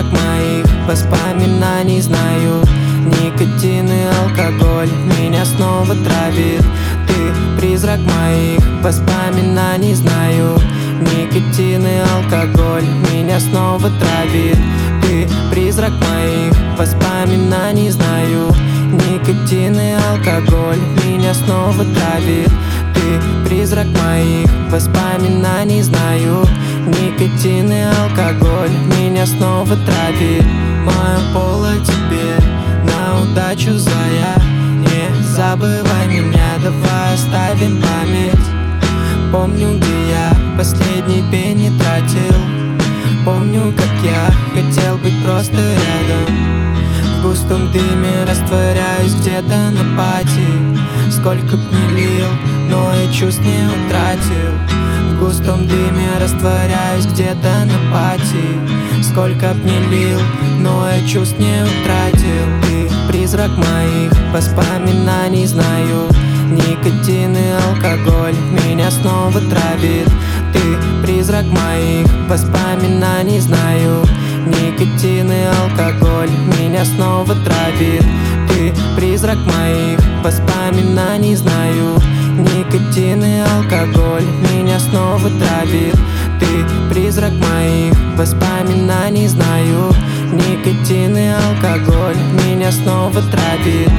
призрак моих воспоминаний знаю. Никотин и алкоголь меня снова травит. Ты призрак моих воспоминаний знаю. Никотин и алкоголь меня снова травит. Ты призрак моих воспоминаний знаю. Никотин и алкоголь меня снова травит. Ты призрак моих воспоминаний знаю Никотин и алкоголь меня снова травит Мое поло тебе на удачу зая Не забывай меня, давай оставим память. Помню, где я последний пенни тратил. Помню, как я хотел быть просто рядом. В густом дыме растворяюсь где-то на пати. Сколько б не лил, но я чувств не утратил растворяюсь где-то на пати. Сколько б не лил, но я чувств не утратил. Ты призрак моих воспоминаний знаю. Никотин и алкоголь меня снова травит. Ты призрак моих воспоминаний знаю. Никотин и алкоголь меня снова травит. Ты призрак моих воспоминаний знаю И алкоголь меня снова травит. Ты призрак моих воспоминаний знаю. Никотин и алкоголь меня снова травит